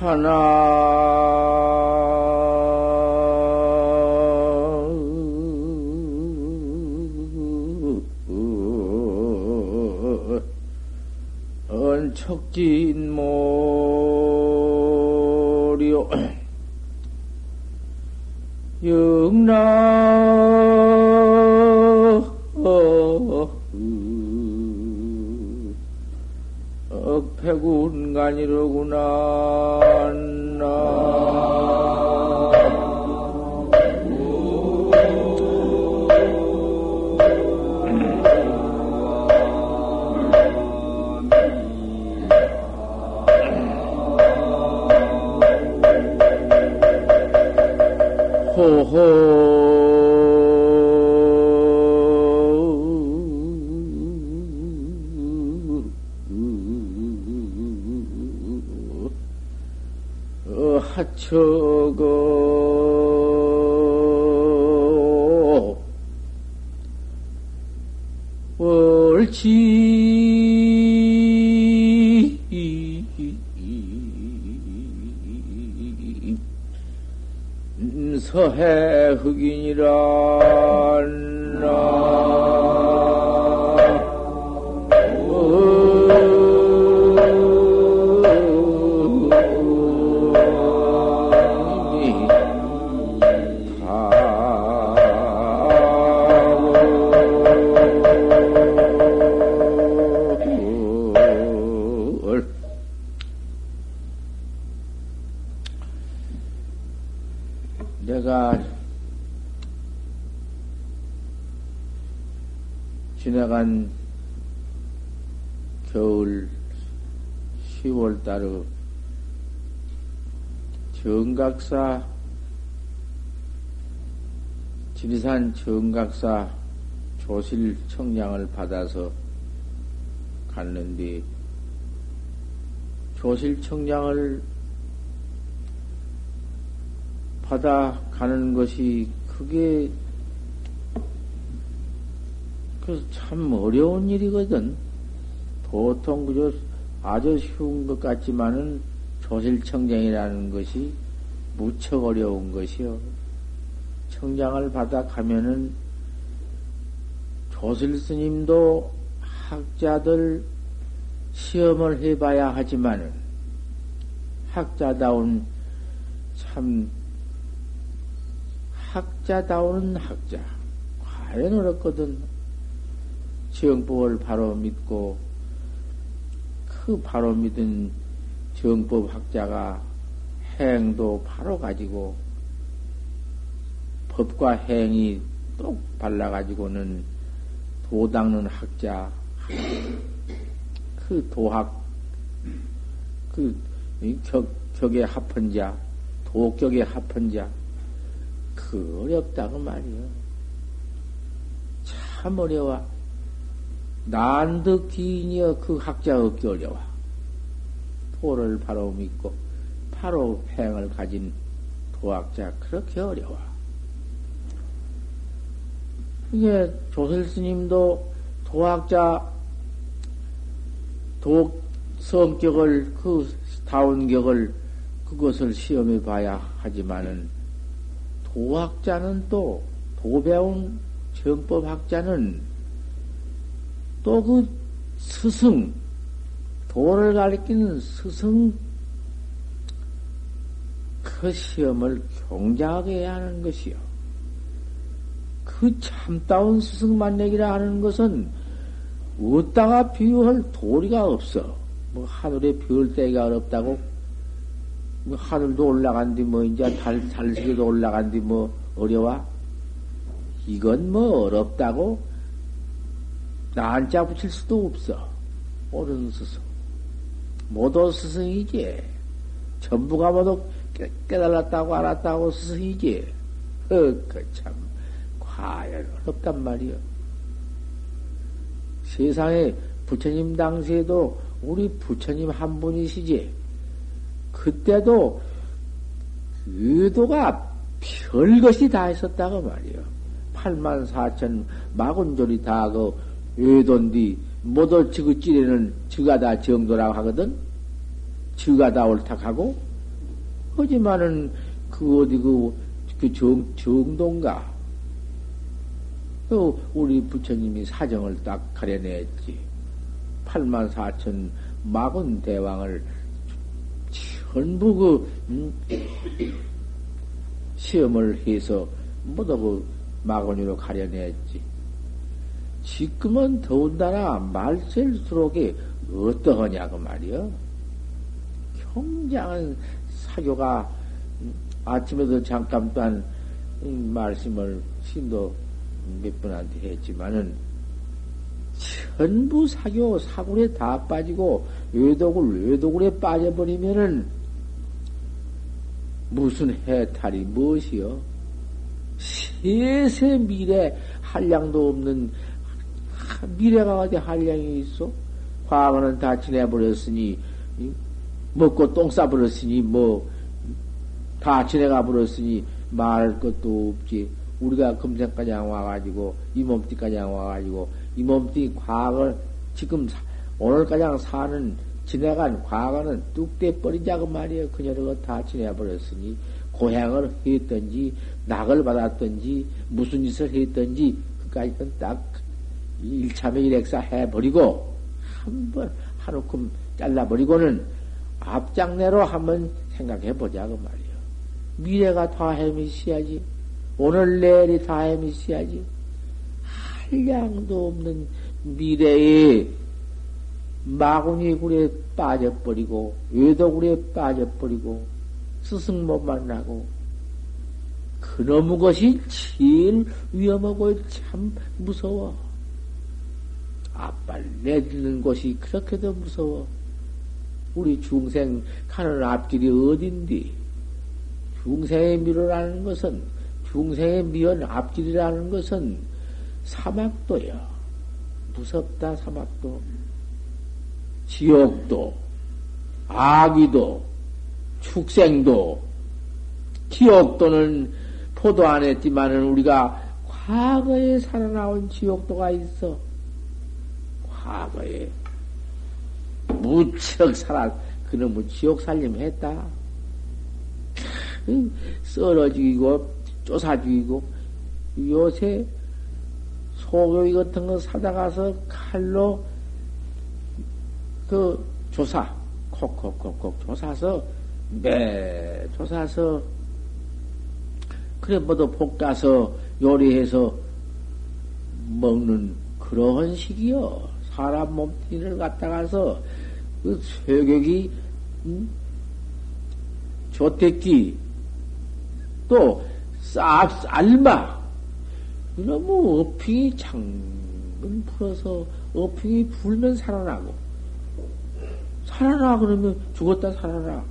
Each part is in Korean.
하나. 척진 억패군간이로구나. 호호 하처거 옳지. 서해 흑인이라 정각사 지리산 정각사 조실 청량을 받아서 갔는데 조실 청량을 받아 가는 것이 그게 그참 어려운 일이거든. 보통 그저 아주 쉬운 것 같지만은 조실청량이라는 것이 무척 어려운 것이요. 청량을 받아 가면은 조실 스님도 학자들 시험을 해봐야 하지만은 학자다운 참 학자다운 학자 과연 어렵거든. 정법을 바로 믿고 그 바로 믿은 정법 학자가 행도 바로 가지고 법과 행이 똑 발라가지고는 도 닦는 학자, 그 도학, 그 격, 격에 합한 자, 도격에 합한 자, 그 어렵다고 말이요. 참 어려워. 난득 기인이여 그 학자 얻기 어려워. 도를 바로 믿고 바로 행을 가진 도학자 그렇게 어려워. 이게 조설 스님도 도학자 도 성격을 그 다운 격을 그것을 시험해 봐야 하지만은 도학자는 또 도배운 정법학자는 또 그 스승 도를 가리키는 스승 그 시험을 경작하게 해야 하는 것이요. 그 참다운 스승 만내기라 하는 것은 어디다가 비유할 도리가 없어. 뭐 하늘에 별 떼기가 어렵다고 뭐 하늘도 올라간디 뭐 이제 달 달세계도 올라간디 뭐 어려워? 이건 뭐 어렵다고 난자 붙일 수도 없어. 옳은 스승. 모두 스승이지. 전부가 모두 깨, 깨달았다고 알았다고 스승이지. 어, 그 참, 과연 어렵단 말이여. 세상에 부처님 당시에도 우리 부처님 한 분이시지. 그때도 의도가 별것이 다 있었다고 말이요. 8만 4천 마군졸이 다그 의도인디 모두 지그 찌레는 지가 다 정도라고 하거든. 지가 다 옳다하고 하지만은 그 어디 그, 그 정, 정동가. 또 우리 부처님이 사정을 딱 가려냈지. 8만 4천 마군 대왕을 전부 그, 음, 시험을 해서 모두 그 마군으로 가려냈지. 지금은 더군다나 말셀수록에 어떠하냐, 그 말이여. 굉장한 사교가 아침에도 잠깐 또한 말씀을 신도 몇 분한테 했지만은 전부 사교 사굴에 다 빠지고 외도굴 외도굴에 빠져버리면은 무슨 해탈이 무엇이요? 세세 미래 한량도 없는 미래가 어디 한량이 있어? 과거는 다 지내버렸으니 먹고 똥 싸버렸으니 뭐 다 지내가 버렸으니 말할 것도 없지. 우리가 금생까지 와가지고 이 몸띠까지 와가지고 이 몸띠 과거 지금 오늘까지 사는 지내간 과거는 뚝 떼버리자고 말이에요. 그녀가 다 지내버렸으니 고향을 했든지 낙을 받았든지 무슨 짓을 했든지 그까지는 딱 일참에 일액사 해버리고 한번 하루큼 잘라버리고는 앞장내로 한번 생각해 보자고 말이에요. 미래가 다 헤미시야지. 오늘 내일이 다 헤미시야지. 한량도 없는 미래에 마구니 굴에 빠져버리고 외도굴에 빠져버리고 스승 못 만나고 그놈의 것이 제일 위험하고 참 무서워. 아빠를 내딛는 곳이 그렇게도 무서워. 우리 중생 가는 앞길이 어딘디? 중생의 미로라는 것은, 중생의 미연 앞길이라는 것은 사막도야. 무섭다, 사막도. 지옥도, 아기도, 축생도, 지옥도는 포도 안 했지만은 우리가 과거에 살아나온 지옥도가 있어. 과거에 무척 살아, 그놈의 지옥 살림 했다. 썰어 죽이고, 쫓아 죽이고, 요새 소고기 같은 거 사다 가서 칼로 그 조사, 콕콕콕콕 조사서, 매 조사서, 그래, 뭐도 볶아서 요리해서 먹는 그러한 식이요. 사람 몸뚱이를 갖다가서 그 쇠격이 음? 조태끼 또 쌉, 삶아 이놈의 어핑이 창근 풀어서 어핑이 불면 살아나고. 살아나 그러면 죽었다 살아나.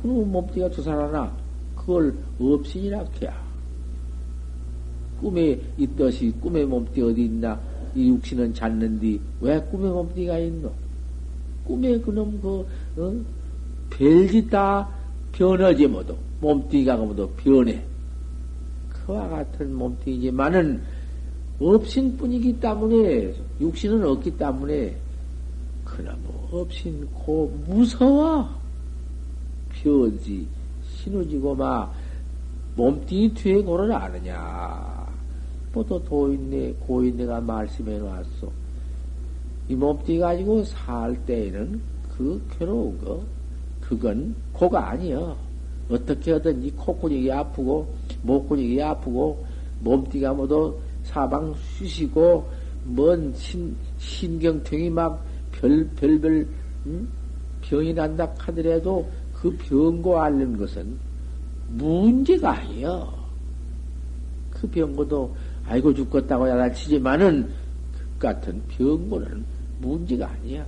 그럼 몸뚱이가 저 살아나. 그걸 없이니라 해야. 꿈에 있듯이 꿈의 몸뚱이 어디 있나? 이 육신은 잤는데 왜 꿈의 몸뚱이가 있노? 꿈에 그놈 그 어? 별짓 다 변하지 뭐도 몸뚱이가 뭐도 변해. 그와 같은 몸뚱이지만은 없인 뿐이기 때문에 육신은 없기 때문에 그놈 없인 고 무서워 변지 신우지고 막 몸뚱이 뒤에 고를 아느냐. 뭐또 도인네, 고인네가 말씀해 놨어. 이 몸띠 가지고 살 때에는 그 괴로운 거, 그건 고가 아니여. 어떻게 하든지 콧구녕이 아프고, 목구녕이 아프고, 몸띠가 모두 사방 쑤시고, 먼 신, 신경통이 막 별, 별별, 응? 병이 난다 하더라도 그 병고 앓는 것은 문제가 아니여. 그 병고도 아이고 죽겠다고 야단치지만은 그 같은 병고는 문제가 아니야.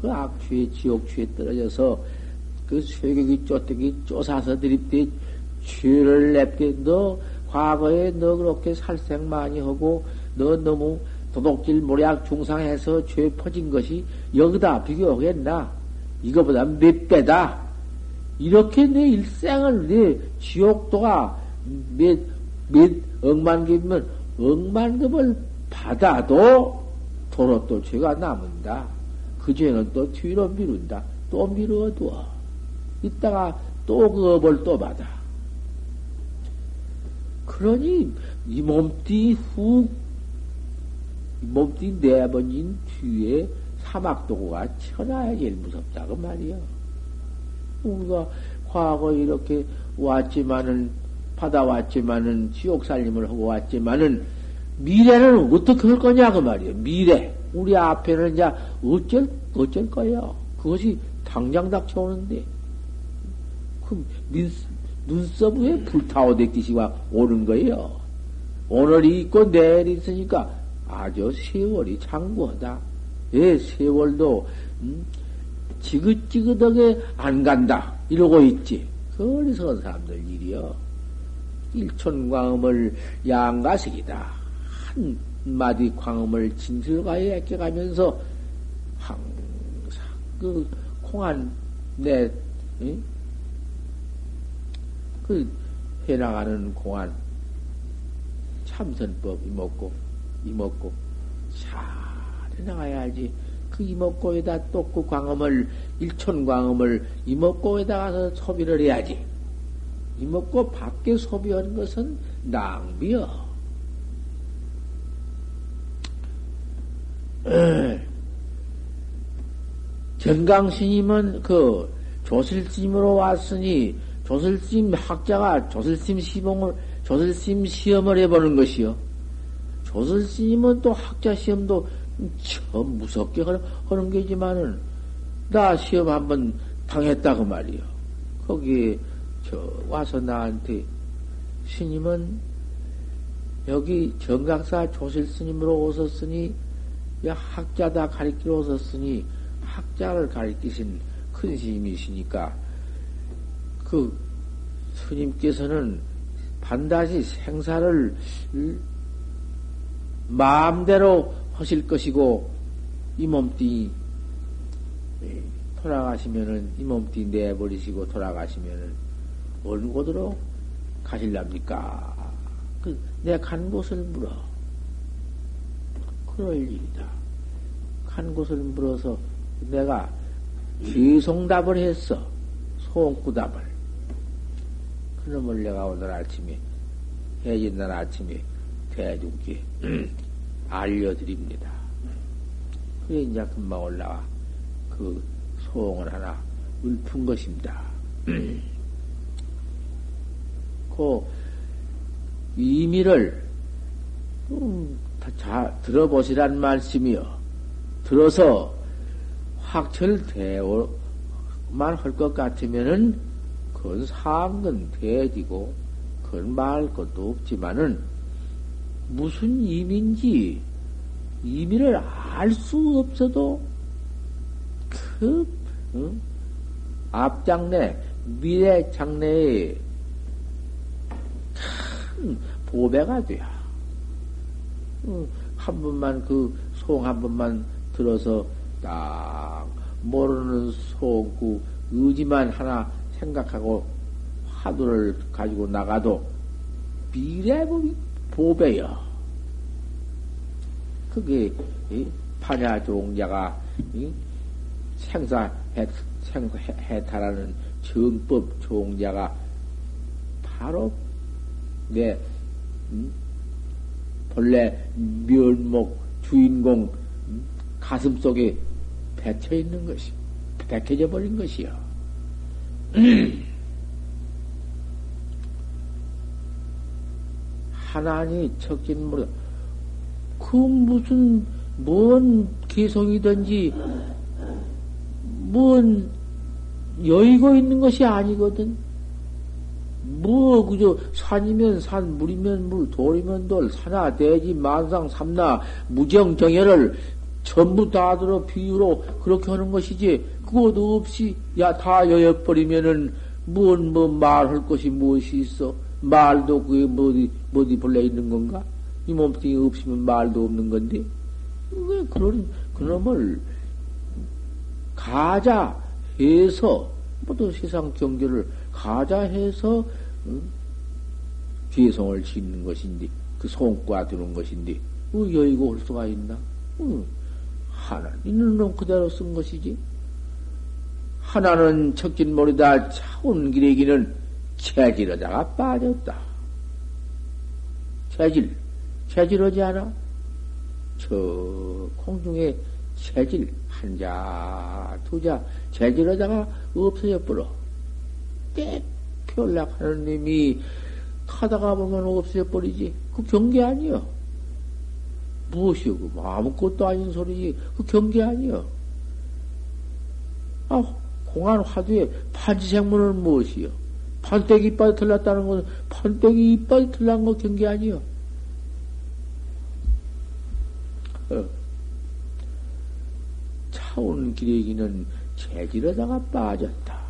그 악취에 지옥취에 떨어져서 그 쇠격이 쪼뜨기 쪼사서 드립대 죄를 냅게 너 과거에 너 그렇게 살생 많이 하고 너 너무 도둑질 모략 중상해서 죄 퍼진 것이 여기다 비교하겠나? 이거보다 몇 배다. 이렇게 내 일생을 내 지옥도가 몇, 몇 억만급이면 억만 급을 받아도 도로 또 죄가 남은다. 그 죄는 또 뒤로 미룬다. 또 미루어두어. 이따가 또 그 업을 또 받아. 그러니 이 몸띠 훅, 이 몸띠 네 번인 뒤에 사막도구가 쳐나야 제일 무섭다, 그 말이요. 우리가 과거 이렇게 왔지만은, 받아왔지만은, 지옥살림을 하고 왔지만은, 미래는 어떻게 할 거냐, 그 말이에요. 미래. 우리 앞에는 이제 어쩔, 어쩔 거야. 그것이 당장 닥쳐오는데. 그 민, 눈썹 위에 불타오듯이 와 오는 거예요. 오늘이 있고 내일이 있으니까 아주 세월이 장구하다. 예, 세월도, 음, 지긋지긋하게 안 간다. 이러고 있지. 그래서 사람들 일이요. 일촌광음을 양가색이다. 한 마디 광음을 진실가에 애껴가면서 항상 그 콩한 내, 응? 그 해나가는 공안 참선법 이먹고 이먹고 잘 해나가야 알지. 그 이목고에다 또그 광음을 일촌 광음을 이목고에다 가서 소비를 해야지. 이목고 밖에 소비하는 것은 낭비여. 정강스님은 그 조실스님으로 왔으니 조실스님 학자가 조실스님 시봉을 조실스님 시험을 해보는 것이요. 조실스님은 또 학자 시험도 참 무섭게 하는 게지만은 나 시험 한번 당했다 그 말이요. 거기 저 와서 나한테 스님은 여기 정각사 조실 스님으로 오셨으니 야 학자다 가리키러 오셨으니 학자를 가리키신 큰 스님이시니까 그 스님께서는 반드시 생사를 마음대로 하실 것이고 이 몸뚱이 예, 돌아가시면은 이 몸뚱이 내버리시고 돌아가시면은 어느 곳으로 가실랍니까? 그 내가 간 곳을 물어. 그럴 일이다. 간 곳을 물어서 내가 뒤송답을 했어. 소원구답을. 그놈을 내가 오늘 아침에, 해진 날 아침에 대중께 알려드립니다. 그래, 이제 금방 올라와. 그 소원을 하나 읊은 것입니다. 그 의미를 음, 자, 들어보시란 말씀이요. 들어서 확철대오만 할 것 같으면은 그건 상근 대지고 그건 말할 것도 없지만은 무슨 의미인지 의미를 알 수 없어도 그 응? 앞장내 미래 장래에 큰 보배가 돼야. 응, 한 번만 그 송 한 번만 들어서 딱 모르는 소구 의지만 하나 생각하고 화두를 가지고 나가도 미래법이 보배여. 그게 파냐 종자가 생사해 생해탈하는 정법 종자가 바로 내 음? 본래 면목 주인공 음? 가슴 속에 배쳐 있는 것이 백해져 버린 것이요. 하나니 척진 모르. 그 무슨 뭔 개성이든지 뭔 여의고 있는 것이 아니거든. 뭐, 그저, 산이면 산, 물이면 물, 돌이면 돌, 산하, 대지, 만상, 삼나, 무정, 정열을 전부 다 들어 비유로 그렇게 하는 것이지, 그것도 없이, 야, 다 여역버리면은, 뭔, 뭐, 말할 것이 무엇이 있어? 말도 그게 뭐디, 뭐디 본래 있는 건가? 이 몸뚱이 없으면 말도 없는 건데? 왜 그런, 그놈을, 가자 해서, 모두 세상 경계를 가자해서 응? 죄성을 짓는 것인데 그 손과 두는 것인데 어, 여의고 올 수가 있나? 응. 하나님은 놈 그대로 쓴 것이지 하나는 척진머리다 차운 기레기는 체질하다가 빠졌다. 체질, 체질하지 않아? 저 공중에 체질, 한 자, 두 자, 체질하다가 없어져 버려. 때 별락하는 님이 타다가 보면 없어져 버리지. 그 경계 아니여. 무엇이요? 그 아무것도 아닌 소리지. 그 경계 아니여. 아, 공안 화두에 판지생문은 무엇이요? 판때기 이빨이 틀렸다는 것은 판때기 이빨이 틀린 거 경계 아니요? 어. 차온 기레기는 재질에다가 빠졌다.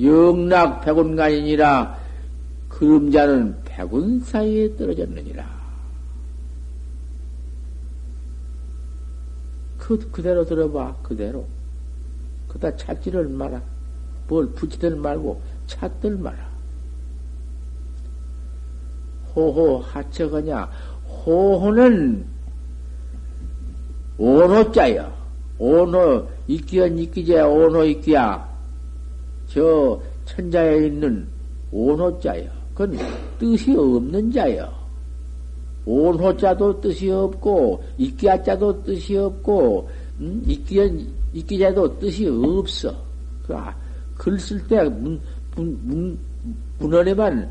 영락 백운간이니라 그림자는 백운 사이에 떨어졌느니라. 그, 그대로 들어봐, 그대로. 그다 찾지를 마라. 뭘 붙이들 말고 찾들 마라. 호호 하처거냐. 호호는 오노자여. 오노, 이끼연 이끼자, 오노 이끼야. 저 천자에 있는 오노자여. 그건 뜻이 없는 자여. 온호자도 뜻이 없고, 이끼야자도 뜻이 없고, 음? 이끼연, 이끼자도 뜻이 없어. 그, 아, 글쓸 때 문, 문, 문, 문헌에만,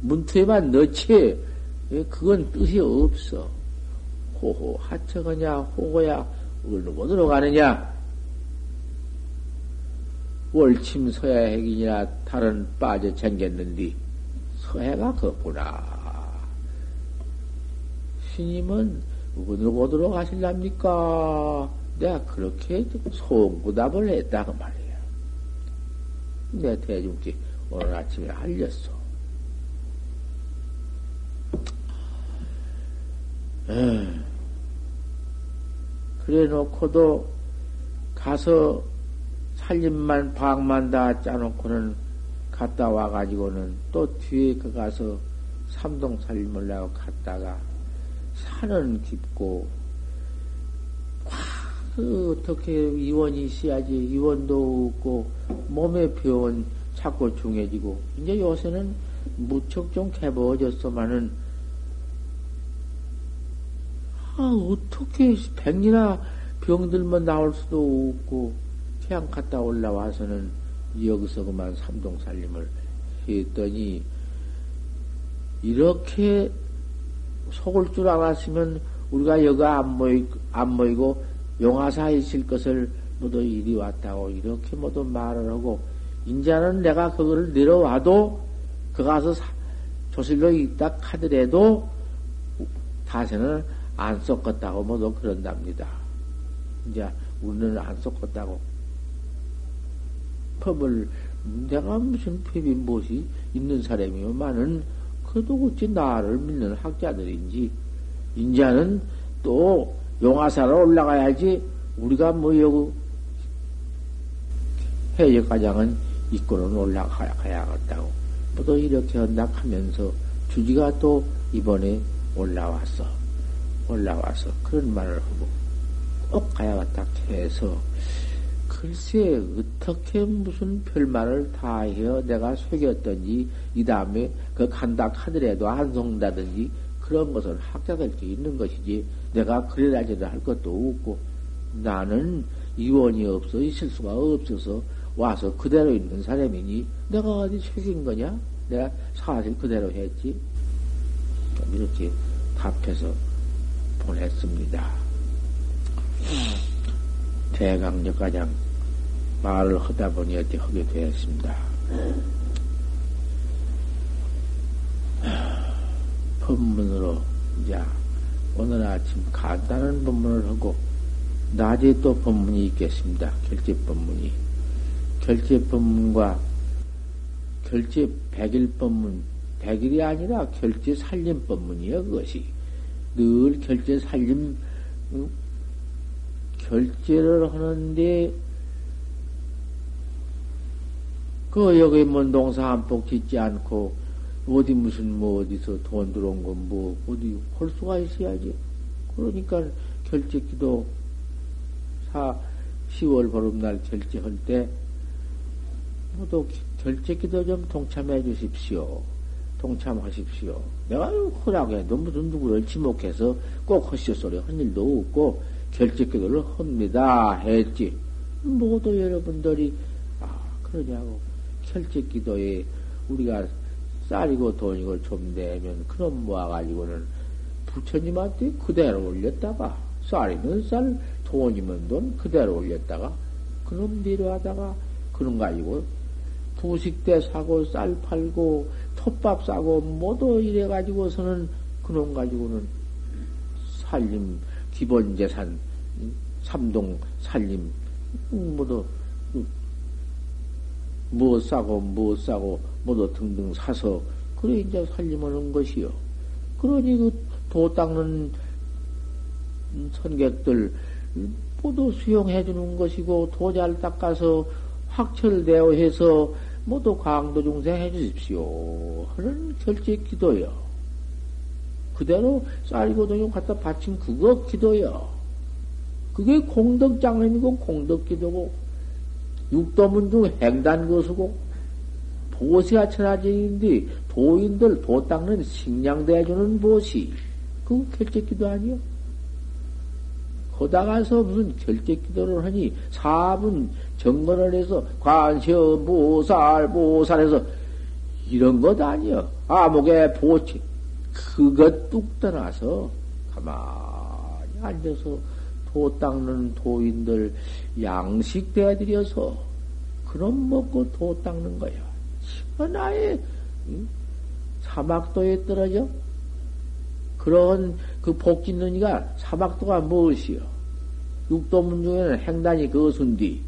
문투에만 넣지, 예, 그건 뜻이 없어. 호호, 하처거냐, 호호야, 어디로 가느냐? 월침 서야핵이냐, 다른 빠져 챙겼는디, 서해가 그구나. 스님은 어디로 어디로 가실랍니까? 내가 그렇게 송구답을 했다 그 말이야. 내 대중지 오늘 아침에 알렸어. 그래 놓고도 가서 살림만 방만 다 짜놓고는 갔다 와가지고는 또 뒤에 그 가서 삼동 살림을 내고 갔다가 산은 깊고, 그 어떻게 이원이 있어야지. 이원도 없고, 몸의 병은 자꾸 중해지고, 이제 요새는 무척 좀 개버졌어만은, 아, 어떻게 백리나 병들면 나올 수도 없고, 그냥 갔다 올라와서는 여기서 그만 삼동살림을 했더니, 이렇게 속을 줄 알았으면 우리가 여가 안 모이, 안 모이고 용화사에 있을 것을 모두 이리 왔다고 이렇게 모두 말을 하고, 인자는 내가 그거를 내려와도, 그 가서 조실로 있다 하더라도, 다세는 안 섞었다고 모두 그런답니다. 이제 우리는 안 섞었다고. 법을, 내가 무슨 법이 무엇이 있는 사람이요만은 그도 어찌 나를 믿는 학자들인지, 인자는 또 용화사로 올라가야지, 우리가 뭐, 여기, 해적가장은 이끌어는 올라가야겠다고. 뭐또 이렇게 한다 하면서, 주지가 또 이번에 올라왔어. 올라와서 그런 말을 하고, 꼭 가야겠다 해서, 글쎄, 어떻게 무슨 별말을 다 해요. 내가 속였던지, 이 다음에 그 간다 하더라도 안 속는다든지, 그런 것은 학자들께 있는 것이지, 내가 그래라 저래라 할 것도 없고, 나는 이원이 없어, 있을 수가 없어서 와서 그대로 있는 사람이니, 내가 어디 속인 거냐? 내가 사실 그대로 했지. 이렇게 답해서 보냈습니다. 대강력 가장 말을 하다 보니 어떻게 하게 되었습니다. 법문으로 이제 오늘 아침 간단한 법문을 하고 낮에 또 법문이 있겠습니다. 결제 법문이 결제 법문과 결제 백일 법문 백일이 아니라 결제 살림 법문이요 그것이 늘 결제 살림 결제를 하는데 그 여기 뭐 농사 한 폭 짓지 않고 어디 무슨 뭐 어디서 돈 들어온 건 뭐 어디 할 수가 있어야지. 그러니까 결제기도 사 10월 보름날 결제할 때 모두 결제기도 좀 동참해 주십시오. 동참하십시오. 내가 허락해도 무슨 누구를 지목해서 꼭 허시오 소리 한 일도 없고 결제기도를 합니다. 했지. 모두 여러분들이 아 그러냐고 결제기도에 우리가 쌀이고 돈이고 좀 내면 그럼 모아가지고는 부처님한테 그대로 올렸다가 쌀이면 쌀, 돈이면 돈 그대로 올렸다가 그놈 내려하다가 그런 가지고 부식대 사고 쌀 팔고 톱밥 사고 모두 이래 가지고서는 그놈 가지고는 살림 기본 재산 삼동 살림 모두 뭐 싸고 뭐 싸고 모두 등등 사서 그래 이제 살림하는 것이요. 그러니 그 도 닦는 선객들 모두 수용해 주는 것이고 도 잘 닦아서 확철되어 해서 모두 강도 중생 해 주십시오. 하는 결제 기도요. 그대로 쌀이고 돈이고 갖다 바친 그거 기도요. 그게 공덕 장님이고 공덕 기도고 육도문 중 것이고 보시가 천하제인데 도인들 도 닦는 식량 대주는 보시 그 결제기도 아니요. 거다가서 무슨 결제기도를 하니 사분 정거를 해서 관셔 보살 보살해서 이런 것 아니요. 아목에 보치 그것 뚝 떠나서 가만히 앉아서 도 닦는 도인들 양식 대드려서 그럼 먹고 도 닦는 거야. 천하의 사막도에 떨어져 그런 그 복 짓는 이가 사막도가 무엇이요? 육도문 중에는 행단이 그것인디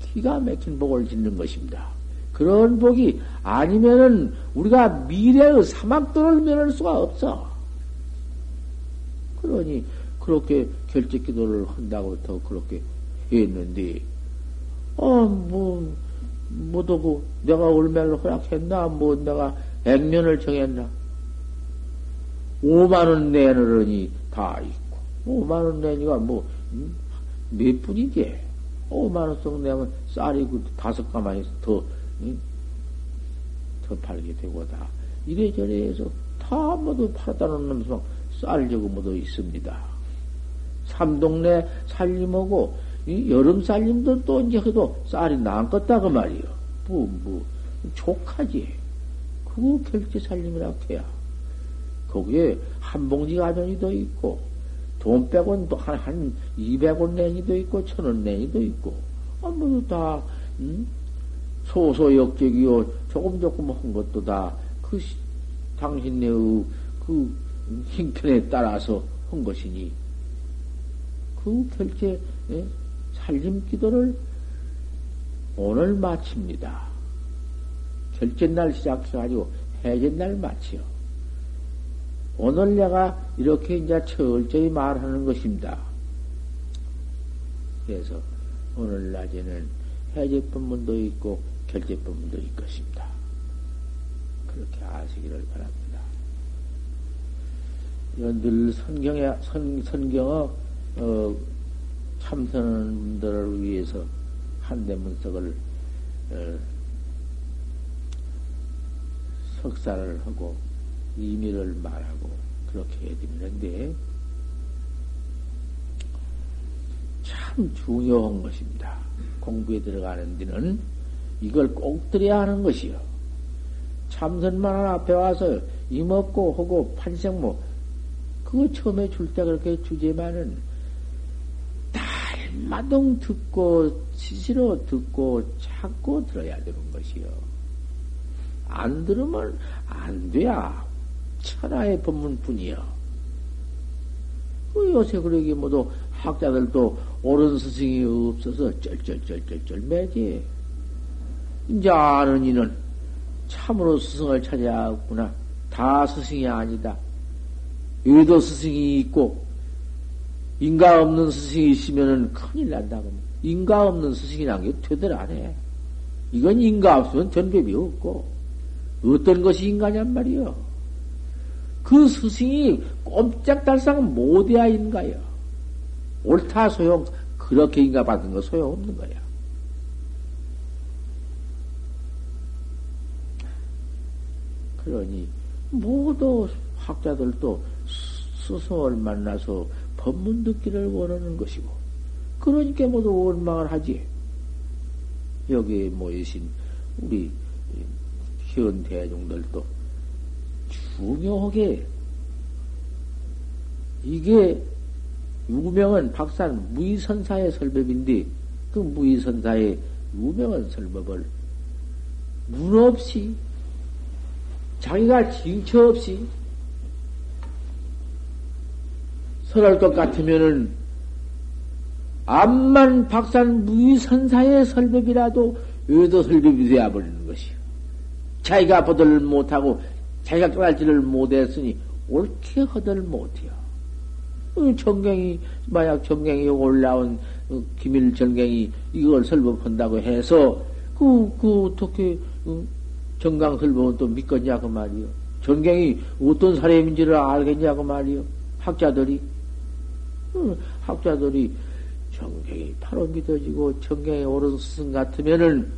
기가 막힌 복을 짓는 것입니다. 그런 복이 아니면은 우리가 미래의 사막도를 면할 수가 없어. 그러니 그렇게 결제 기도를 한다고 더 그렇게 했는데, 어, 뭐, 뭐도 그 내가 얼마를 허락했나, 뭐 내가 액면을 정했나. 5만원 내느니 다 있고, 5만원 내니까 뭐, 음, 몇 분이지? 5만원씩 내면 쌀이 그 다섯 가마니 더, 응? 더 팔게 되고 다. 이래저래 해서 다 모두 팔았다는 놈서 쌀 저거 모두 있습니다. 삼동네 살림하고, 이 여름 살림도 또 이제 해도 쌀이 남겠다 그 말이요. 뭐, 뭐, 족하지. 그거 결제 살림이라고 해야. 거기에 한 봉지 가전이도 있고, 돈 빼곤 한, 한 200원 내니도 있고, 천 원 내니도 있고, 아, 모두 다, 음? 소소역적이요, 조금 조금 한 것도 다, 그, 당신네의 그 힘편에 따라서 한 것이니, 그 결제, 예? 살림 기도를 오늘 마칩니다. 결제 날 시작해가지고 해제 날 마치요. 오늘 내가 이렇게 이제 철저히 말하는 것입니다. 그래서 오늘 낮에는 해제법문도 있고 결제법문도 있을 것입니다. 그렇게 아시기를 바랍니다. 늘 성경에, 선, 성경의, 어, 참선하는 분들을 위해서 한대 문석을, 어, 석사를 하고 의미를 말하고 그렇게 해드리는데 참 중요한 것입니다. 공부에 들어가는 데는 이걸 꼭 들어야 하는 것이요. 참선만 앞에 와서 이먹고 하고 판생모 그거 처음에 줄 때 그렇게 주제만은 달 마동 듣고 스스로 듣고 찾고 들어야 되는 것이요. 안 들으면 안 돼야 천하의 법문뿐이요. 그 요새 그러기 모두 학자들도 옳은 스승이 없어서 쩔쩔쩔쩔쩔 매지. 이제 아는 이는 참으로 스승을 찾아야겠구나. 다 스승이 아니다. 여기도 스승이 있고, 인가 없는 스승이 있으면 큰일 난다고. 인가 없는 스승이란 게 되들 안 해. 이건 인가 없으면 전법이 없고, 어떤 것이 인가냔 말이요. 그 스승이 꼼짝달싹 못해야 인가요. 옳다 소용, 그렇게 인가 받은 거 소용 없는 거야. 그러니, 모두 학자들도 스승을 만나서 법문 듣기를 원하는 것이고, 그러니까 모두 원망을 하지. 여기에 모이신 우리 현 대중들도 중요하게 이게 유명한 박산 무의선사의 설법인데 그 무의선사의 유명한 설법을 문 없이 자기가 징처 없이 설할 것 같으면은 암만 박산 무의선사의 설법이라도 의도 설법이 되어버리는 것이요. 자기가 보들 못하고 자기가 깨달지를 못했으니 옳게 허들 못해요. 정경이 만약 정경이 올라온 어, 기밀 정경이 이걸 설법한다고 해서 그, 그 어떻게 어, 정강 설법은 또 믿겠냐고 말이요. 정경이 어떤 사람인지를 알겠냐고 말이요. 학자들이 어, 학자들이 정경이 바로 믿어지고 정경이 옳은 스승 같으면은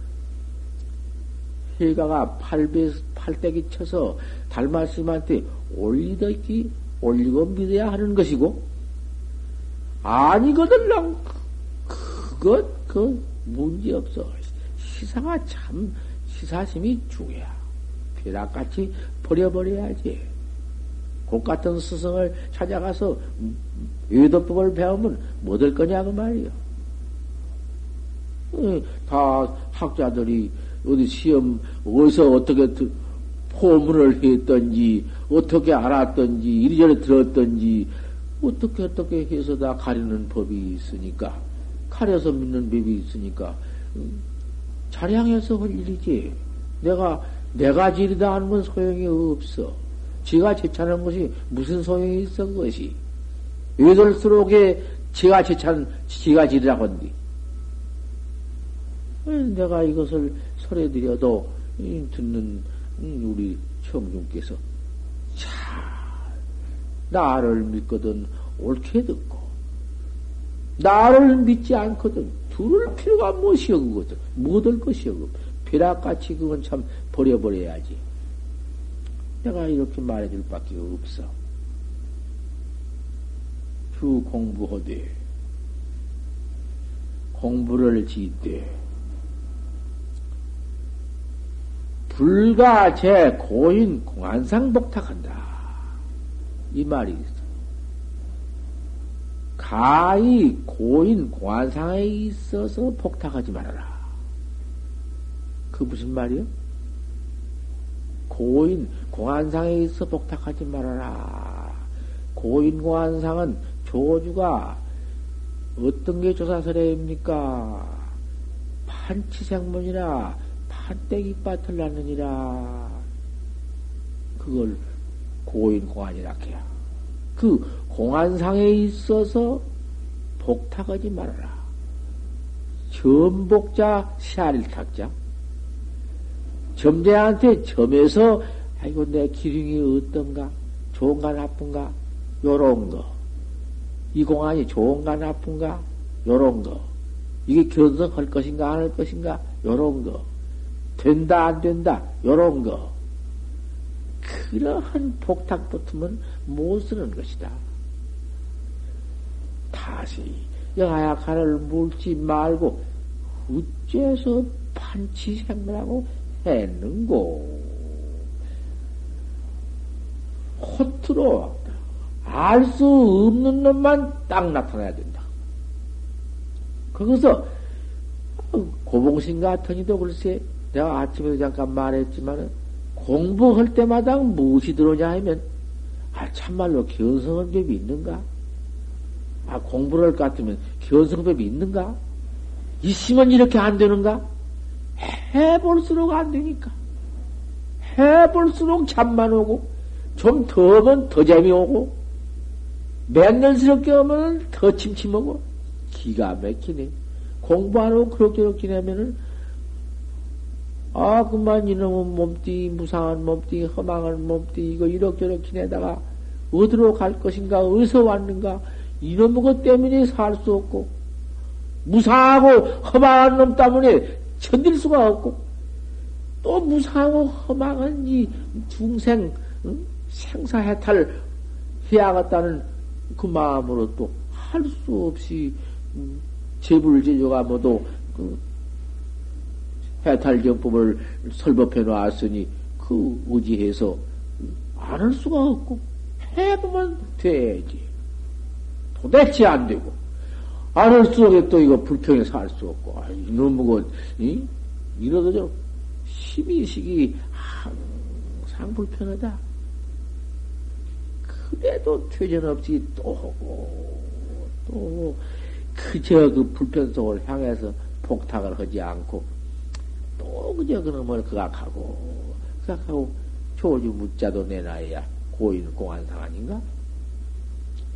해가가 팔배 팔대기 쳐서 달마스님한테 올리더기 올리고 믿어야 하는 것이고, 아니거든, 그것, 그, 문제 없어. 시사가 참, 시사심이 중요해. 벼락같이 버려버려야지. 곧 같은 스승을 찾아가서 외도법을 배우면 뭐 될 거냐고 말이요. 다 학자들이 어디 시험, 어디서 어떻게 포문을 했던지, 어떻게 알았던지, 이리저리 들었던지, 어떻게 어떻게 해서 다 가리는 법이 있으니까, 가려서 믿는 법이 있으니까, 음, 자량해서 할 일이지. 내가, 내가 지리다 하는 건 소용이 없어. 지가 제찬는 것이 무슨 소용이 있어, 그것이. 외돌수록에 지가 제찬, 지가 지리라고 한디. 내가 이것을 설해드려도, 듣는 우리 청중께서 잘 나를 믿거든 옳게 듣고 나를 믿지 않거든 둘을 필요가 무엇이여 그거든 못할 것이여 그 벼락같이 그건 참 버려버려야지 내가 이렇게 말해줄 밖에 없어 주 공부하되 공부를 지되 불가 제 고인 공안상 복탁한다. 이 말이 있어. 가히 고인 공안상에 있어서 복탁하지 말아라. 그 무슨 말이요? 고인 공안상에 있어 복탁하지 말아라. 고인 공안상은 조주가 어떤 게 조사설례입니까? 판치생문이나 한때기 밭을 낳느니라. 그걸 고인 공안이라 해야. 그 공안상에 있어서 복탁하지 말아라. 점복자 시아릴 탁자. 점자한테 점에서 아이고 내 기름이 어떤가? 좋은가 나쁜가? 요런 거. 이 공안이 좋은가 나쁜가? 요런 거. 이게 견성할 것인가 안 할 것인가? 요런 거. 된다, 안 된다, 요런 거. 그러한 복탁 붙으면 못 쓰는 것이다. 다시 영하약하를 물지 말고 어째서 판치생물하고 했는고. 호트로 알 수 없는 놈만 딱 나타나야 된다. 거기서 고봉신 같으니도 글쎄 내가 아침에도 잠깐 말했지만 공부할 때마다 무엇이 들어오냐 하면 아 참말로 견성은법이 있는가? 아 공부를 할 것 같으면 견성법이 있는가? 있으면 이렇게 안 되는가? 해볼수록 안 되니까. 해볼수록 잠만 오고, 좀더 오면 더 재미오고, 맨날스럽게 오면 더 침침하고, 기가 막히네. 공부 안 하고 그렇게 이렇게 지내면은 아, 그만 이놈은 몸띠, 무상한 몸띠, 허망한 몸띠, 이거 이렇게저렇게 내다가 어디로 갈 것인가, 어디서 왔는가, 이놈의 것 때문에 살 수 없고, 무상하고 험한 놈 때문에 견딜 수가 없고, 또 무상하고 험한 이 중생, 응? 생사해탈 해야겠다는 그 마음으로 또 할 수 없이, 음, 제불제조가 모두 그 해탈경법을 설법해 놨으니 그 의지해서 안 할 수가 없고 해보면 되지. 도대체 안 되고 안 할수록 또 이거 불평에 살수 없고 아, 이놈의 것 이? 이러도 저 십이식이 항상 불편하다. 그래도 퇴전 없이 또 하고 또 그저 그 불편성을 향해서 폭탁을 하지 않고 또 그저 그놈을 그악하고 그악하고 조주 묻자도 내놔야 고인 공안상 아닌가?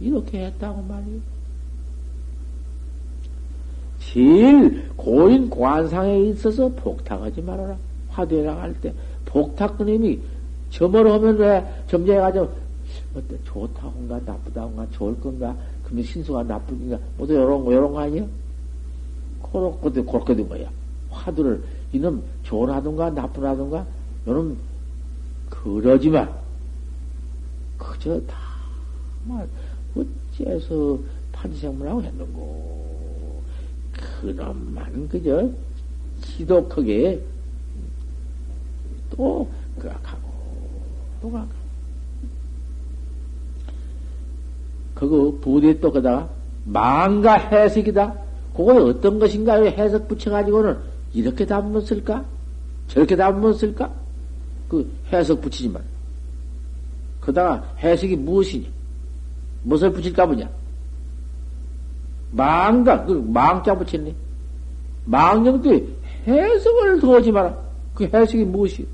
이렇게 했다고 말이요. 제일 고인 공안상에 있어서 폭탁하지 말아라. 화두에 나갈 때 폭탁 그님이 점을 하면 왜 점쟁이 가지고 어때? 좋다고인가 나쁘다고인가 좋을 건가? 그러면 신수가 나쁘긴가 모두 요런 거 요런 거 아니야? 그렇게 된 거야. 화두를 이놈 나쁜 하든가 요놈 그러지만 그저 다말 어째서 판지생물하고 했는고. 그놈만 그저 지독하게 또 그악하고 또 그악하고 그거 부대 또 그다가 망가 해석이다. 그거 어떤 것인가 해석 붙여가지고는 이렇게 답못 쓸까? 저렇게 답못 쓸까? 그 해석 붙이지 만 그다가 해석이 무엇이냐? 무엇을 붙일까 보냐? 망가, 그 망자 붙였네. 망령도 해석을 더하지 마라. 그 해석이 무엇이요?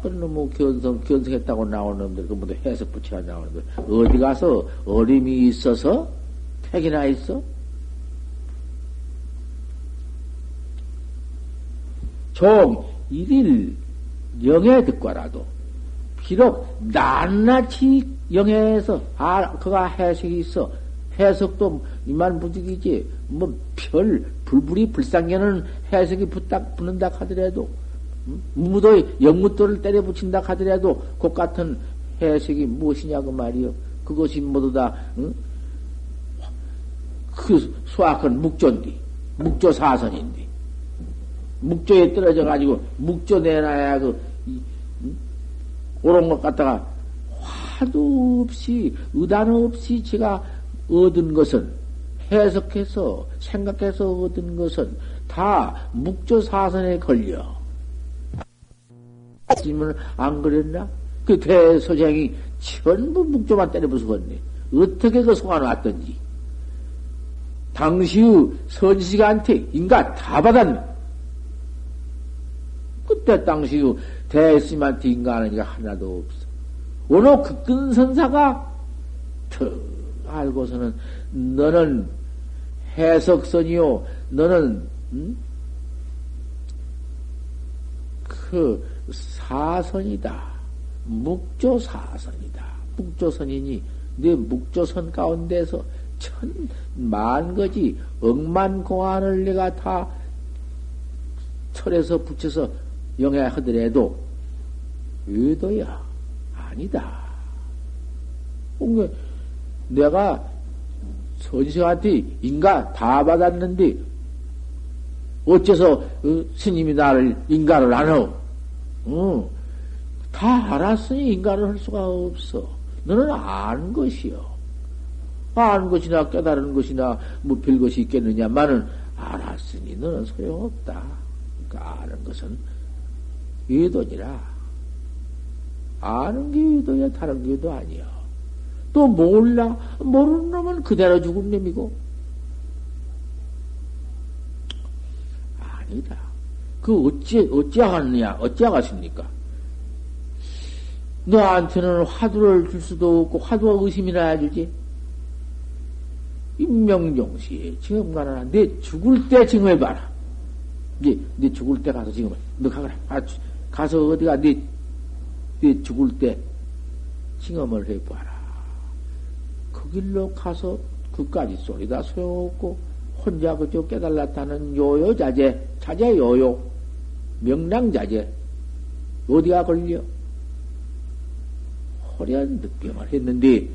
그런 놈뭐 견성, 견성했다고 나오는 놈들, 그 모두 해석 붙여가 나오는 놈들. 어디 가서 어림이 있어서 택이나 있어? 종 일일 영해 듣과라도 비록 낱낱이 영해에서 아 그가 해석이 있어 해석도 이만 부득이지 뭐 별 불불이 불상견은 해석이 붙다 붙는다 하더라도 무도 영무도를 때려 붙인다 하더라도 그 같은 해석이 무엇이냐고 말이요. 그것이 모두 다, 응? 그 수학은 묵조인데, 묵조 사선인데, 묵조에 떨어져 가지고 묵조 내놔야 그, 응? 그런 것 갖다가 화도 없이, 의단 없이 제가 얻은 것은 해석해서, 생각해서 얻은 것은 다 묵조 사선에 걸려. 질문을 안 그랬나? 그 대소장이 전부 묵조만 때려 부수겠네. 어떻게 그 송아 놨던지. 당시의 선식한테 인가 다 받았네. 그때 당시의 대스님한테 인가하는 게 하나도 없어. 오늘 그끈 선사가 더 알고서는 너는 해석선이요. 너는 음? 그 사선이다. 묵조사선이다. 묵조선이니 내 묵조선 가운데서 천 만 거지 억만 공안을 내가 다 철에서 붙여서 영해하더라도 의도야 아니다. 내가 선생한테 인가 다 받았는데 어째서 어, 스님이 나를 인가를 안 하오? 어, 다 알았으니 인간을 할 수가 없어. 너는 아는 것이요. 아는 것이나 깨달은 것이나 뭐 별 것이 있겠느냐마는 알았으니 너는 소용없다. 그러니까 아는 것은 의도니라. 아는 게 의도야, 다른 게 의도 아니야. 또 몰라. 모르는 놈은 그대로 죽은 놈이고. 아니다. 그 어찌, 어찌하겠느냐? 어찌하겠습니까? 너한테는 화두를 줄 수도 없고, 화두가 의심이나 주지. 임명종시에 증험가나 내 죽을 때 증험해봐라. 이제, 내 죽을 때 가서 증험해. 너 가거라. 아, 가서 어디가 내, 내 죽을 때, 징험을 해봐라. 그 길로 가서 그까지 소리다 소용없고 혼자 그저 깨달았다는 요요자재, 자재요요, 명랑자재, 어디가 걸려? 호련 득병을 했는데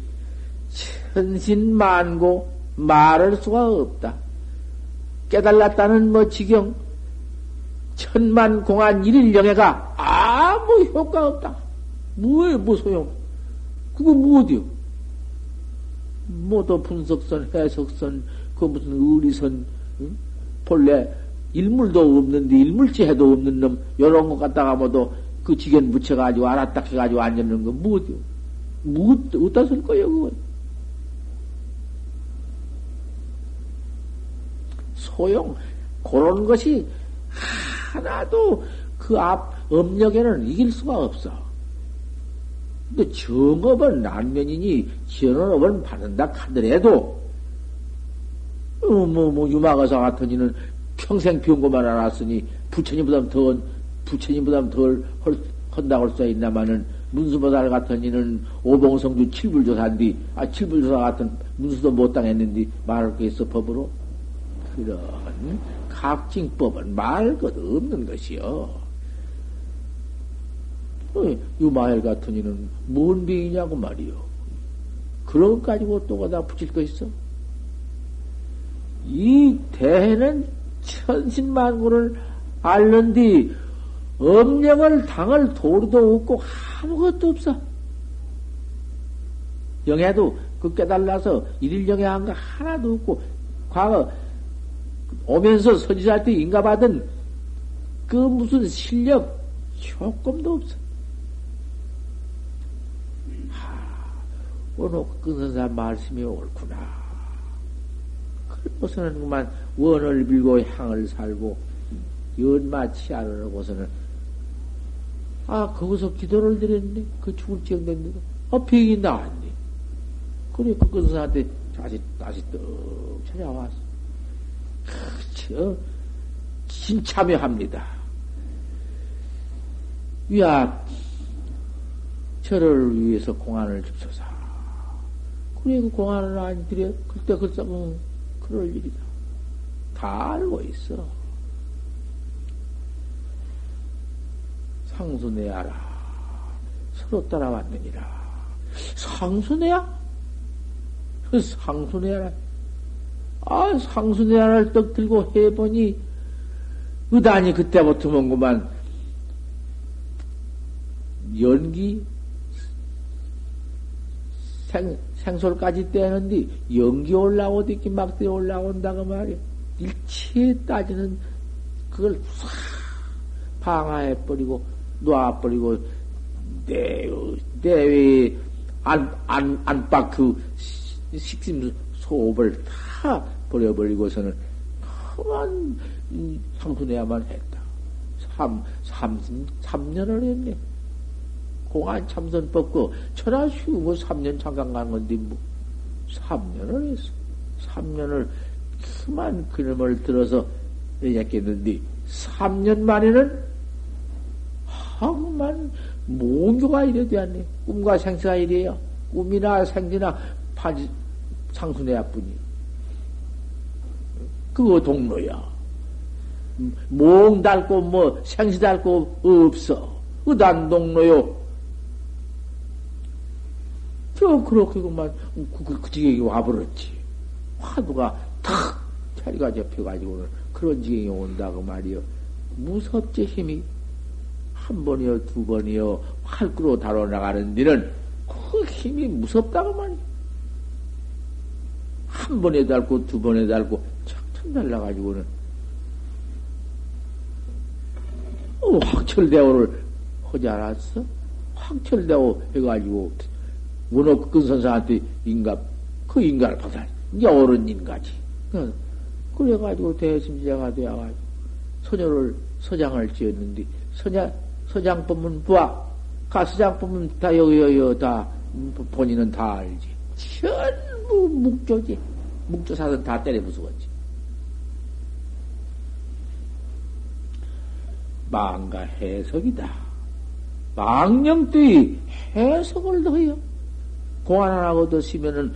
천신만고 말할 수가 없다. 깨달았다는 뭐 지경 천만 공안 일일 영예가 아무 효과 없다. 뭐에 뭐 소용? 그거 뭐 어디요? 뭐또 분석선, 해석선, 그 무슨 의리선, 응? 본래 일물도 없는데 일물지 해도 없는 놈, 요런 거 갖다가 뭐도 그 지견 붙여가지고 알았다 해가지고 앉는 거뭐 어디요? 뭐, 어디다 쓸 거예요, 그거? 소용, 그런 것이 하나도 그 앞 업력에는 이길 수가 없어. 근데 정업은 난면이니 전업은 받는다 하더라도 어, 뭐, 뭐, 유마가사 같은 이는 평생 비운 것만 알았으니 부처님보다 더, 부처님보다 덜 한다고 할 수 있나마는 문수보살 같은 이는 오봉성주 칠불조사인데, 아, 칠불조사 같은 문수도 못 당했는데 말할 게 있어, 법으로? 그런 각징법은 말 것 없는 것이요. 어, 유마엘 같은 이는 뭔 병이냐고 말이요. 그런 것 가지고 또 거다 붙일 거 있어? 이 대해는 천신만고를 앓는디 엄령을 당할 도리도 없고 아무것도 없어. 영해도 그 깨달라서 일일 영해 한 거 하나도 없고 과거 오면서 선지자한테 인가받은 그 무슨 실력 조금도 없어. 오늘 끊은사 말씀이 옳구나. 그러고서는 그만 원을 빌고 향을 살고 연마치 않으고서는 아 거기서 기도를 드렸네. 그 죽을 지경된 데가 아 병이 나왔네. 그래 그 끊은사한테 다시 다시 떡 찾아왔어. 그저 진참여합니다. 위아 저를 위해서 공안을 줍소서. 그래, 그 공안을 안 드려? 그때 응, 그럴 일이다. 다 알고 있어. 상수내야라. 서로 따라왔느니라. 상수내야? 그 상수내야라. 아, 상수내야를 떡 들고 해보니, 의단이 그때부터 뭔구만, 연기, 생, 생솔까지 떼는데 연기 막 뛰어 올라온다고 말이야. 일체에 따지는 그걸 싹 방화해 버리고 놔 버리고 내외 안, 안, 안팎 그 식심 소업을 다 버려버리고서는 그만 상수내야만 했다. 삼, 삼, 삼년을 했네. 공안 참선 뽑고 천하 쉬우고 3년 잠깐 간 건데 뭐 3년을 했어. 3년을 그만 그놈을 들어서 얘기했는데 3년 만에는 하만 몽교가 이래 되었네. 꿈과 생사가 이래요. 꿈이나 생지나 파지 상순해야 뿐이. 그거 동로야. 몽 닳고 뭐 생시 닳고 없어. 의단 동로요. 저 그렇게 그만 그, 그, 그 지경이 와버렸지. 화두가 탁 자리가 잡혀가지고는 그런 지경이 온다고 말이요. 무섭지 힘이 한 번이요 두 번이요 활구로 다뤄 나가는 데는 그 힘이 무섭다고 말이요. 한 번에 달고 두 번에 달고 척척 달라가지고는 어, 확철대오를 하지 않았어? 확철대오 해가지고 그 선사한테 인가, 그 인가를 받아. 이제 어른 인가지. 그래가지고 대심지자가 되어가지고 소녀를, 서장을 지었는데, 서장, 서장 법문 부하, 가 서장 법문 다 여기, 여기, 다, 본인은 다 알지. 전부 묵조지. 묵조사선 다 때려 부수었지. 망가 해석이다. 망령띠 해석을 더해요. 공안 하나 얻었으면은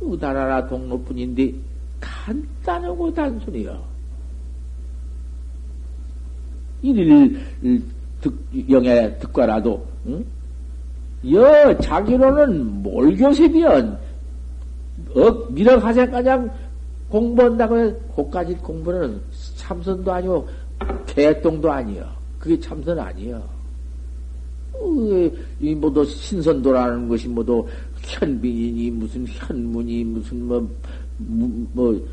우다나라 동로뿐인데 간단하고 단순해요. 일일 득, 영의 득과라도 응? 여 자기로는 몰교습이연 억 미력하세가장 공부한다고 해서 그까지 공부는 참선도 아니고 개똥도 아니요. 그게 참선 아니요. 어, 이 뭐도 신선도라는 것이 뭐도 현빈이니 무슨 현문이 무슨 뭐, 뭐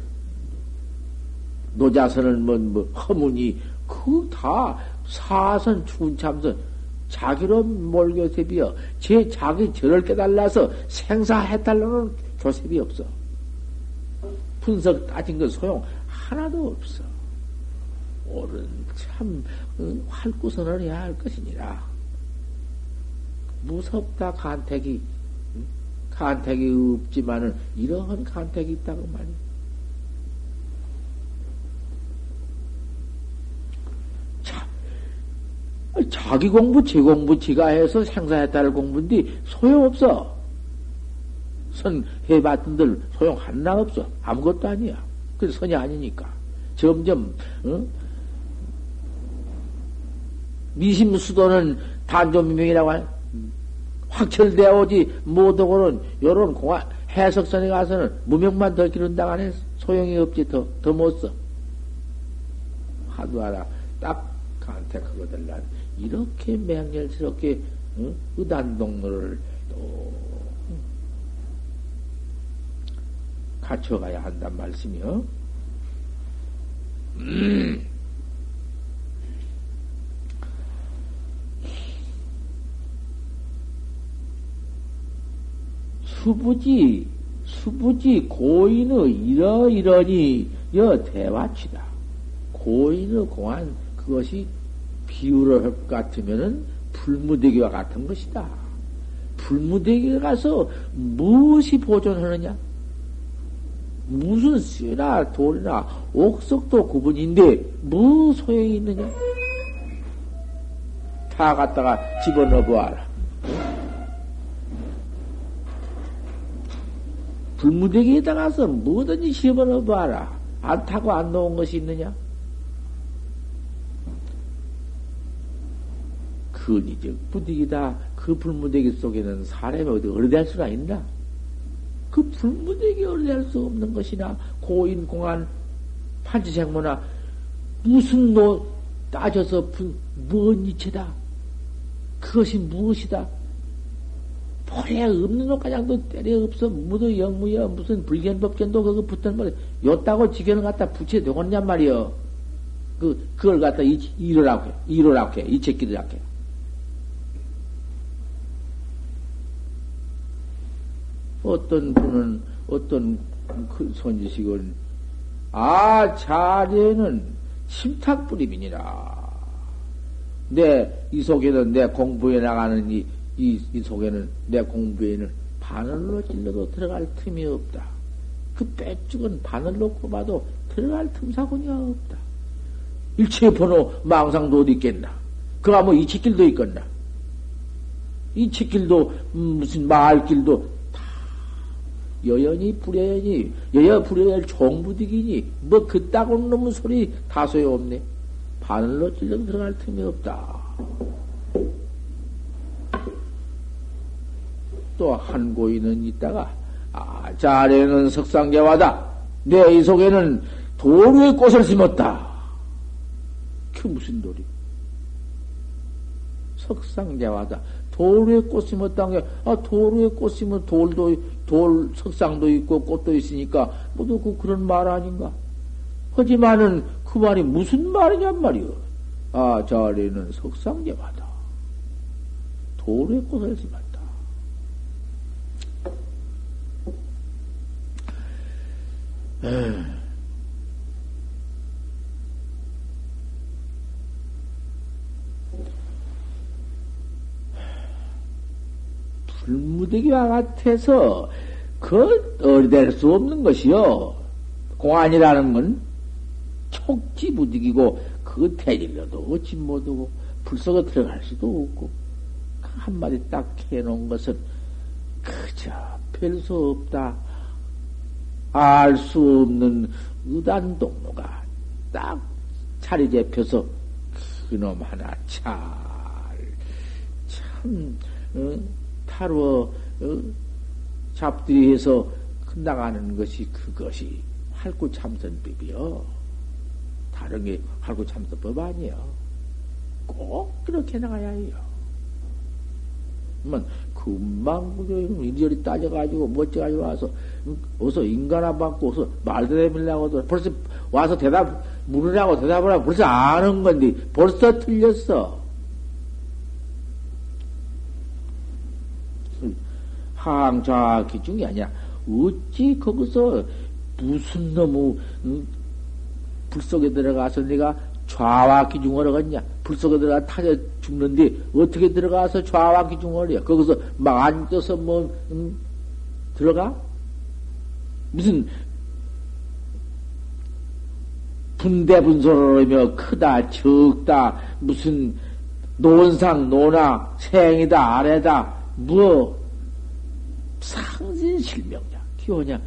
노자선은 뭐, 뭐 허문이 그 다 사선 추운 참선 자기로 몰교셉이여 제 자기 저를 깨달라서 생사해달라는 교셉이 없어. 분석 따진 건 소용 하나도 없어. 옳은 참 어, 활구선을 해야 할 것이니라. 무섭다 간택이 간택이 없지만은 이러한 간택이 있다고 말이야. 자, 자기 공부, 제 공부, 지가 해서 생사했다를 공부인데 소용없어. 선 해봤던들 소용 하나 없어. 아무것도 아니야. 그 선이 아니니까. 점점, 응? 미심수도는 단조미명이라고 하는 확철되어 오지 못하고는 요런 공화 해석선에 가서는 무명만 더 기른다 안에 소용이 없지 더 더 못 써. 하도하라 딱 간택하거든 난 이렇게 맹렬스럽게 응? 의단동로를 또 갖춰가야 한단 말씀이요. 음. 수부지, 수부지 고인의 이러이러니 여 대화치다. 고인의 공안 그것이 비유를 할 것 같으면은 불무대기와 같은 것이다. 불무대기에 가서 무엇이 보존하느냐? 무슨 쇠나 돌이나 옥석도 구분인데 무 소용이 있느냐? 다 갖다가 집어넣어 보아라. 불무대기에다 가서 뭐든지 시험을 봐라. 안 타고 안 놓은 것이 있느냐? 근이적 부득이다. 그 불무대기 속에는 사람이 어디 어리될 수가 있나? 그 불무대기 어리될 수 없는 것이나 고인 공안 판치생모나 무슨 노 따져서 무언 이체다. 그것이 무엇이다? 볼에 없는 것가장도 때려 없어. 무도 영무여 무슨 불견법견도 그거 붙은 말 요따고 지견을 갖다 붙여 되겠냔 말이여. 그, 그걸 갖다 이, 이러라고 해. 이러라고 해. 이체끼리라고 해. 어떤 분은, 어떤 그 손지식은, 아, 자리에는 침탁불임이니라. 내, 이 속에는 내 공부해 나가는 이, 이, 이 속에는 내 공부에는 바늘로 찔러도 들어갈 틈이 없다. 그 빼죽은 바늘로 꼽아도 들어갈 틈사군이 없다. 일체 번호 망상도 어디 있겠나? 그가 뭐 이치길도 있겠나? 이치길도 음, 무슨 마을길도 다 여연이 불여연이 여여 불여연 종부득이니 뭐 그따구는 놈의 소리 다 소용없네. 바늘로 찔러도 들어갈 틈이 없다. 또 한 고인은 있다가 아, 자네는 석상계와다. 내 이 속에는 도루의 꽃을 심었다. 그 무슨 돌이? 석상제와다. 도루의 꽃 심었다는 게, 아, 도루의 꽃 심은 돌도, 돌, 석상도 있고 꽃도 있으니까, 모두 그 그런 말 아닌가? 하지만은 그 말이 무슨 말이냔 말이오. 아, 자리는 석상제와다. 도루의 꽃을 심 었다. 불무대기와 같아서 그 어리될 수 없는 것이요. 공안이라는 건 촉지부득이고 그 대질러도 어찌 못하고 불속에 들어갈 수도 없고 그 한마디 딱 해놓은 것은 그저 별 수 없다. 알 수 없는 의단 동로가 딱 자리 잡혀서 그놈 하나 잘, 참, 어? 타루어, 어? 잡들이해서 끝나가는 것이 그것이 활구 참선법이요. 다른 게 활구 참선법 아니에요. 꼭 그렇게 나가야 해요. 뭐, 금방 이리저리 따져가지고 멋져가지고 와서 어서 인간아 받고 어서 말도 해밀라고도 벌써 와서 대답 물으라고 대답을 하고 벌써 아는 건데 벌써 틀렸어. 항좌 기중이 아니야. 어찌 거기서 무슨 놈의 응? 불 속에 들어가서 내가 좌와 기중을 하겠냐? 불 속에 들어가 타져 죽는데 어떻게 들어가서 좌와 기중을 해? 거기서 막 앉아서 뭐 응? 들어가? 무슨 분대분소를 하며 크다 적다 무슨 논상 논아 생이다 아래다 뭐 상신실명냐 기호냐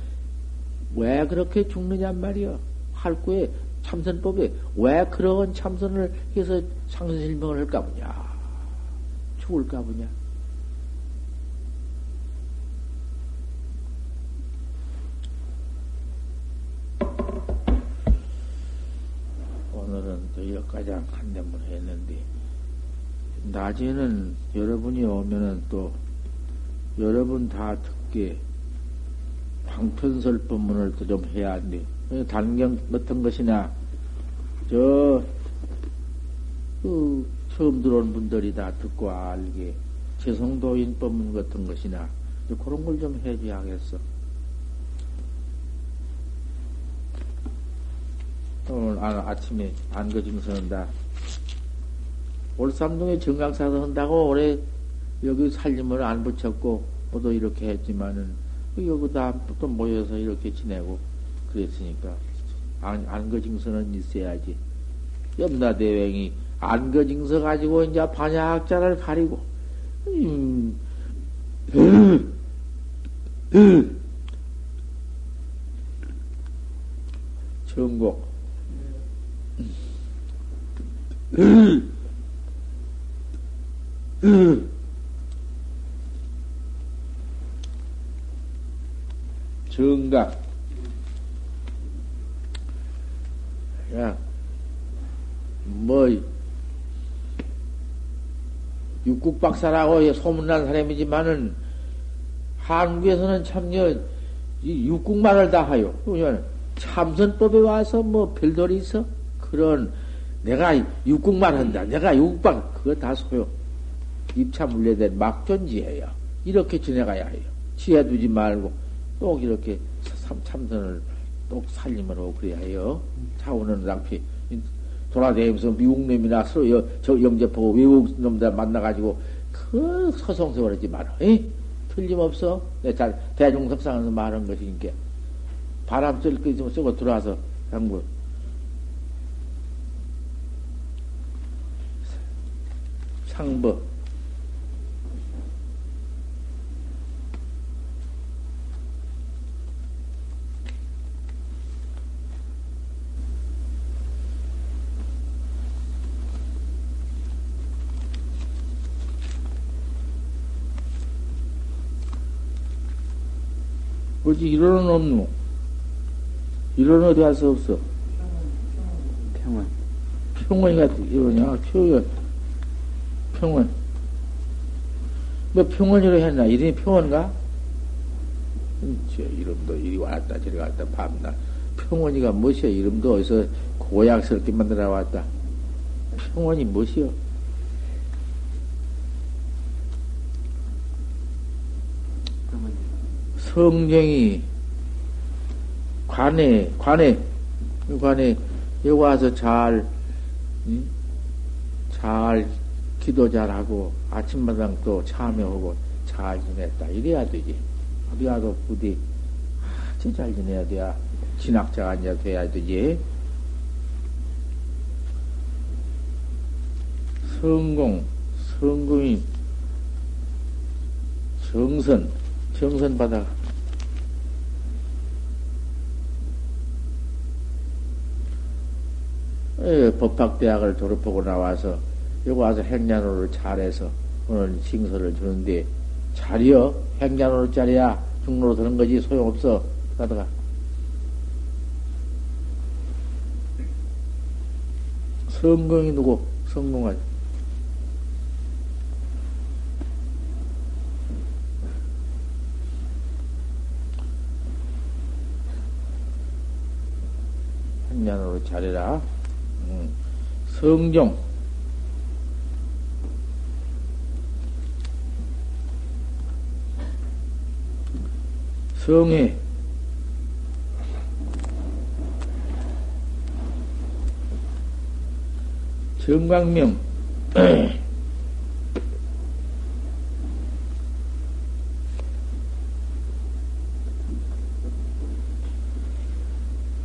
왜 그렇게 죽느냐 말이여 할구에 참선법에 왜 그런 참선을 해서 상신실명을 할까 보냐 죽을까 보냐 오늘은 또 여기까지 한 대문 했는데 낮에는 여러분이 오면은 또 여러분 다 듣게 방편설법문을 또 좀 해야 한대. 단경 같은 것이나, 저, 그, 처음 들어온 분들이 다 듣고 알게, 재성도인 법문 같은 것이나, 그런 걸 좀 해줘야겠어. 오늘 아, 아침에 안거짐서는다. 올삼동에 정강사서 한다고 올해 여기 살림을 안 붙였고, 모두 이렇게 했지만은, 그 여기다 또 모여서 이렇게 지내고, 그랬으니까, 안, 안거징서는 있어야지. 염라대왕이 안거징서 가지고 이제 반야학자를 가리고, 음, 전곡, 정각. 야, 뭐, 육국박사라고 소문난 사람이지만은, 한국에서는 참여, 이 육국만을 다 하요. 참선법에 와서 뭐 별돌이 있어? 그런, 내가 육국만 한다. 내가 육국박, 그거 다 소요. 입차 물려된 막존지해요. 이렇게 지내가야 해요. 지혜 두지 말고. 또 이렇게 참선을 또 하고 그래야 해요. 차오는 낭피 돌아다니면서 미국 놈이나 서로 저 영접하고 외국 놈들 만나가지고 그 서성서하지 마라. 에? 틀림없어. 내잘 대중석상에서 말한 것이니까 바람 쐴거 쓰고 들어와서 한국 상법 어찌 이론은 없노? 이론 어디 가서 없어? 평원. 평원이가 이러냐? 평원. 평원. 뭐 평원이라 했나? 이름이 평원가? 저 이름도 이리 왔다 저리 갔다 밤낮. 평원이가 무엇이야? 이름도 어디서 고약스럽게 만들어 왔다. 평원이 무엇이요? 성령이 관에, 관에, 관에, 여기 와서 잘, 잘 기도 잘하고, 아침마당 또 참여하고, 잘 지냈다. 이래야 되지. 어디 가도 부디, 아주 잘 지내야 돼야, 진학자가 이제 돼야 되지. 성공, 성공이, 정선, 정선 받아. 법학대학을 졸업하고 나와서 여기 와서 행년호를 잘해서 오늘 징서를 주는데 잘이여? 행년호를 짜리야 중로로 드는 거지 소용없어. 가다가. 성공이 누구? 성공하지. 행년호를 잘해라. 음. 성종 성해 정광명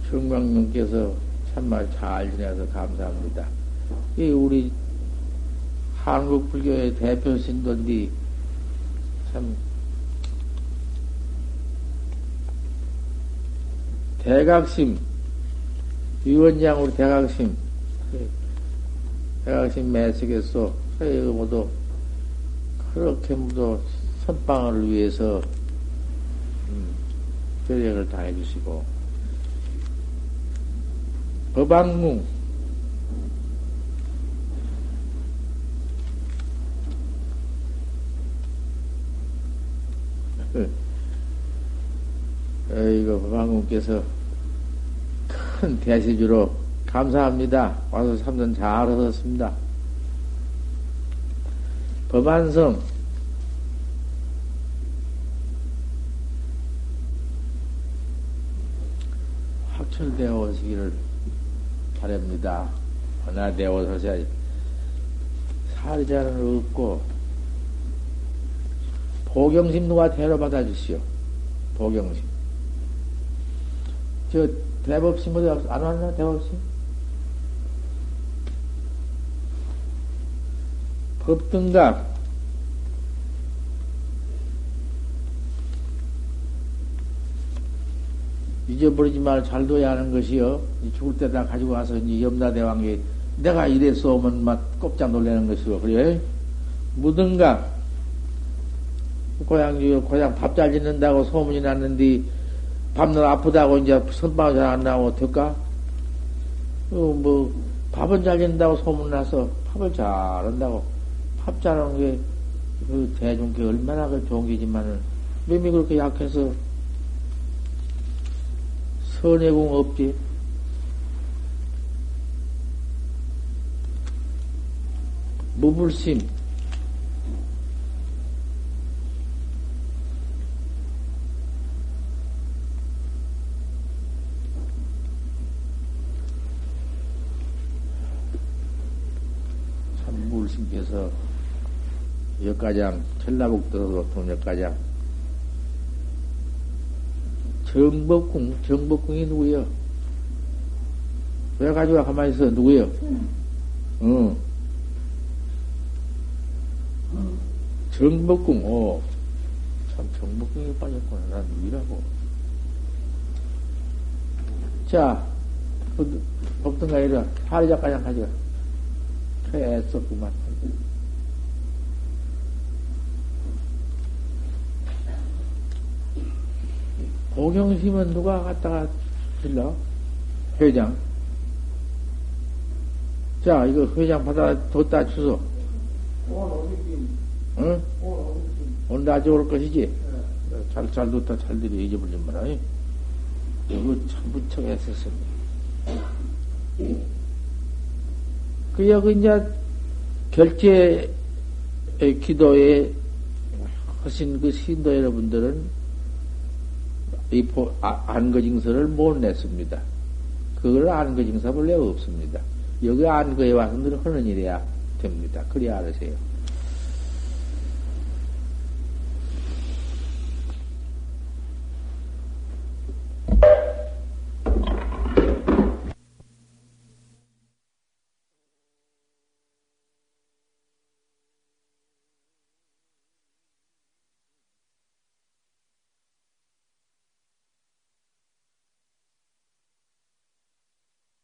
정광명께서 참말 잘 지내서 감사합니다. 이 우리 한국 불교의 대표 신도인데 참 대각심, 위원장 우리 대각심, 대각심 매석에서 모두 그렇게 모두 선방을 위해서 음, 절약을 다 해주시고 법왕궁 이거 법왕궁께서 큰 대시주로 감사합니다. 와서 참선 잘 얻었습니다. 법안성 확철되어 바랍니다. 하나되어 오셔야 살자는 없고 보경심 누가 데려받아 주시오. 보경심. 저 대법심 어디 안 왔나 대법심? 법등각 잊어버리지 말 잘 둬야 하는 것이요. 죽을 때 다 가지고 와서 이제 염라대왕이 내가 이래서 오면 막 꼼짝 놀라는 것이요. 그래? 무등각 고향 고향 밥 잘 짓는다고 소문이 났는데 밤낮 아프다고 이제 선방을 잘 안 나오면 어떨까? 어, 뭐, 밥은 잘 짓는다고 소문나서 밥을 잘 한다고. 밥 잘하는 게, 그 대중께 얼마나 그 좋은 게지만은, 몸이 그렇게 약해서, 선해공 없지. 무불심, 참물심께서 역가장 전라북도로 동역가장 정법궁 정법궁이 누구요? 왜 가지고 가만히 있어 누구요? 응. 정법궁 어. 참 정법궁에 빠졌구나 난 누구라고 자 법등가 이라 하리작가장 가져가 애썼구만. 고경심은 누가 갖다가 들러? 회장. 자, 이거 회장 받아 뒀다 주소. 응? 오늘 낮에 올 것이지? 잘, 잘 뒀다 잘 들이 잊어버리지 마라. 이거 참 무척 했었습니다. 그 여기 이제 결제 기도에 하신 그 신도 여러분들은 이 아, 안거징서를 못 냈습니다. 그걸 안거징서 본래 없습니다. 여기 안거에 와서 늘 하는 일이야 됩니다. 그리 알으세요.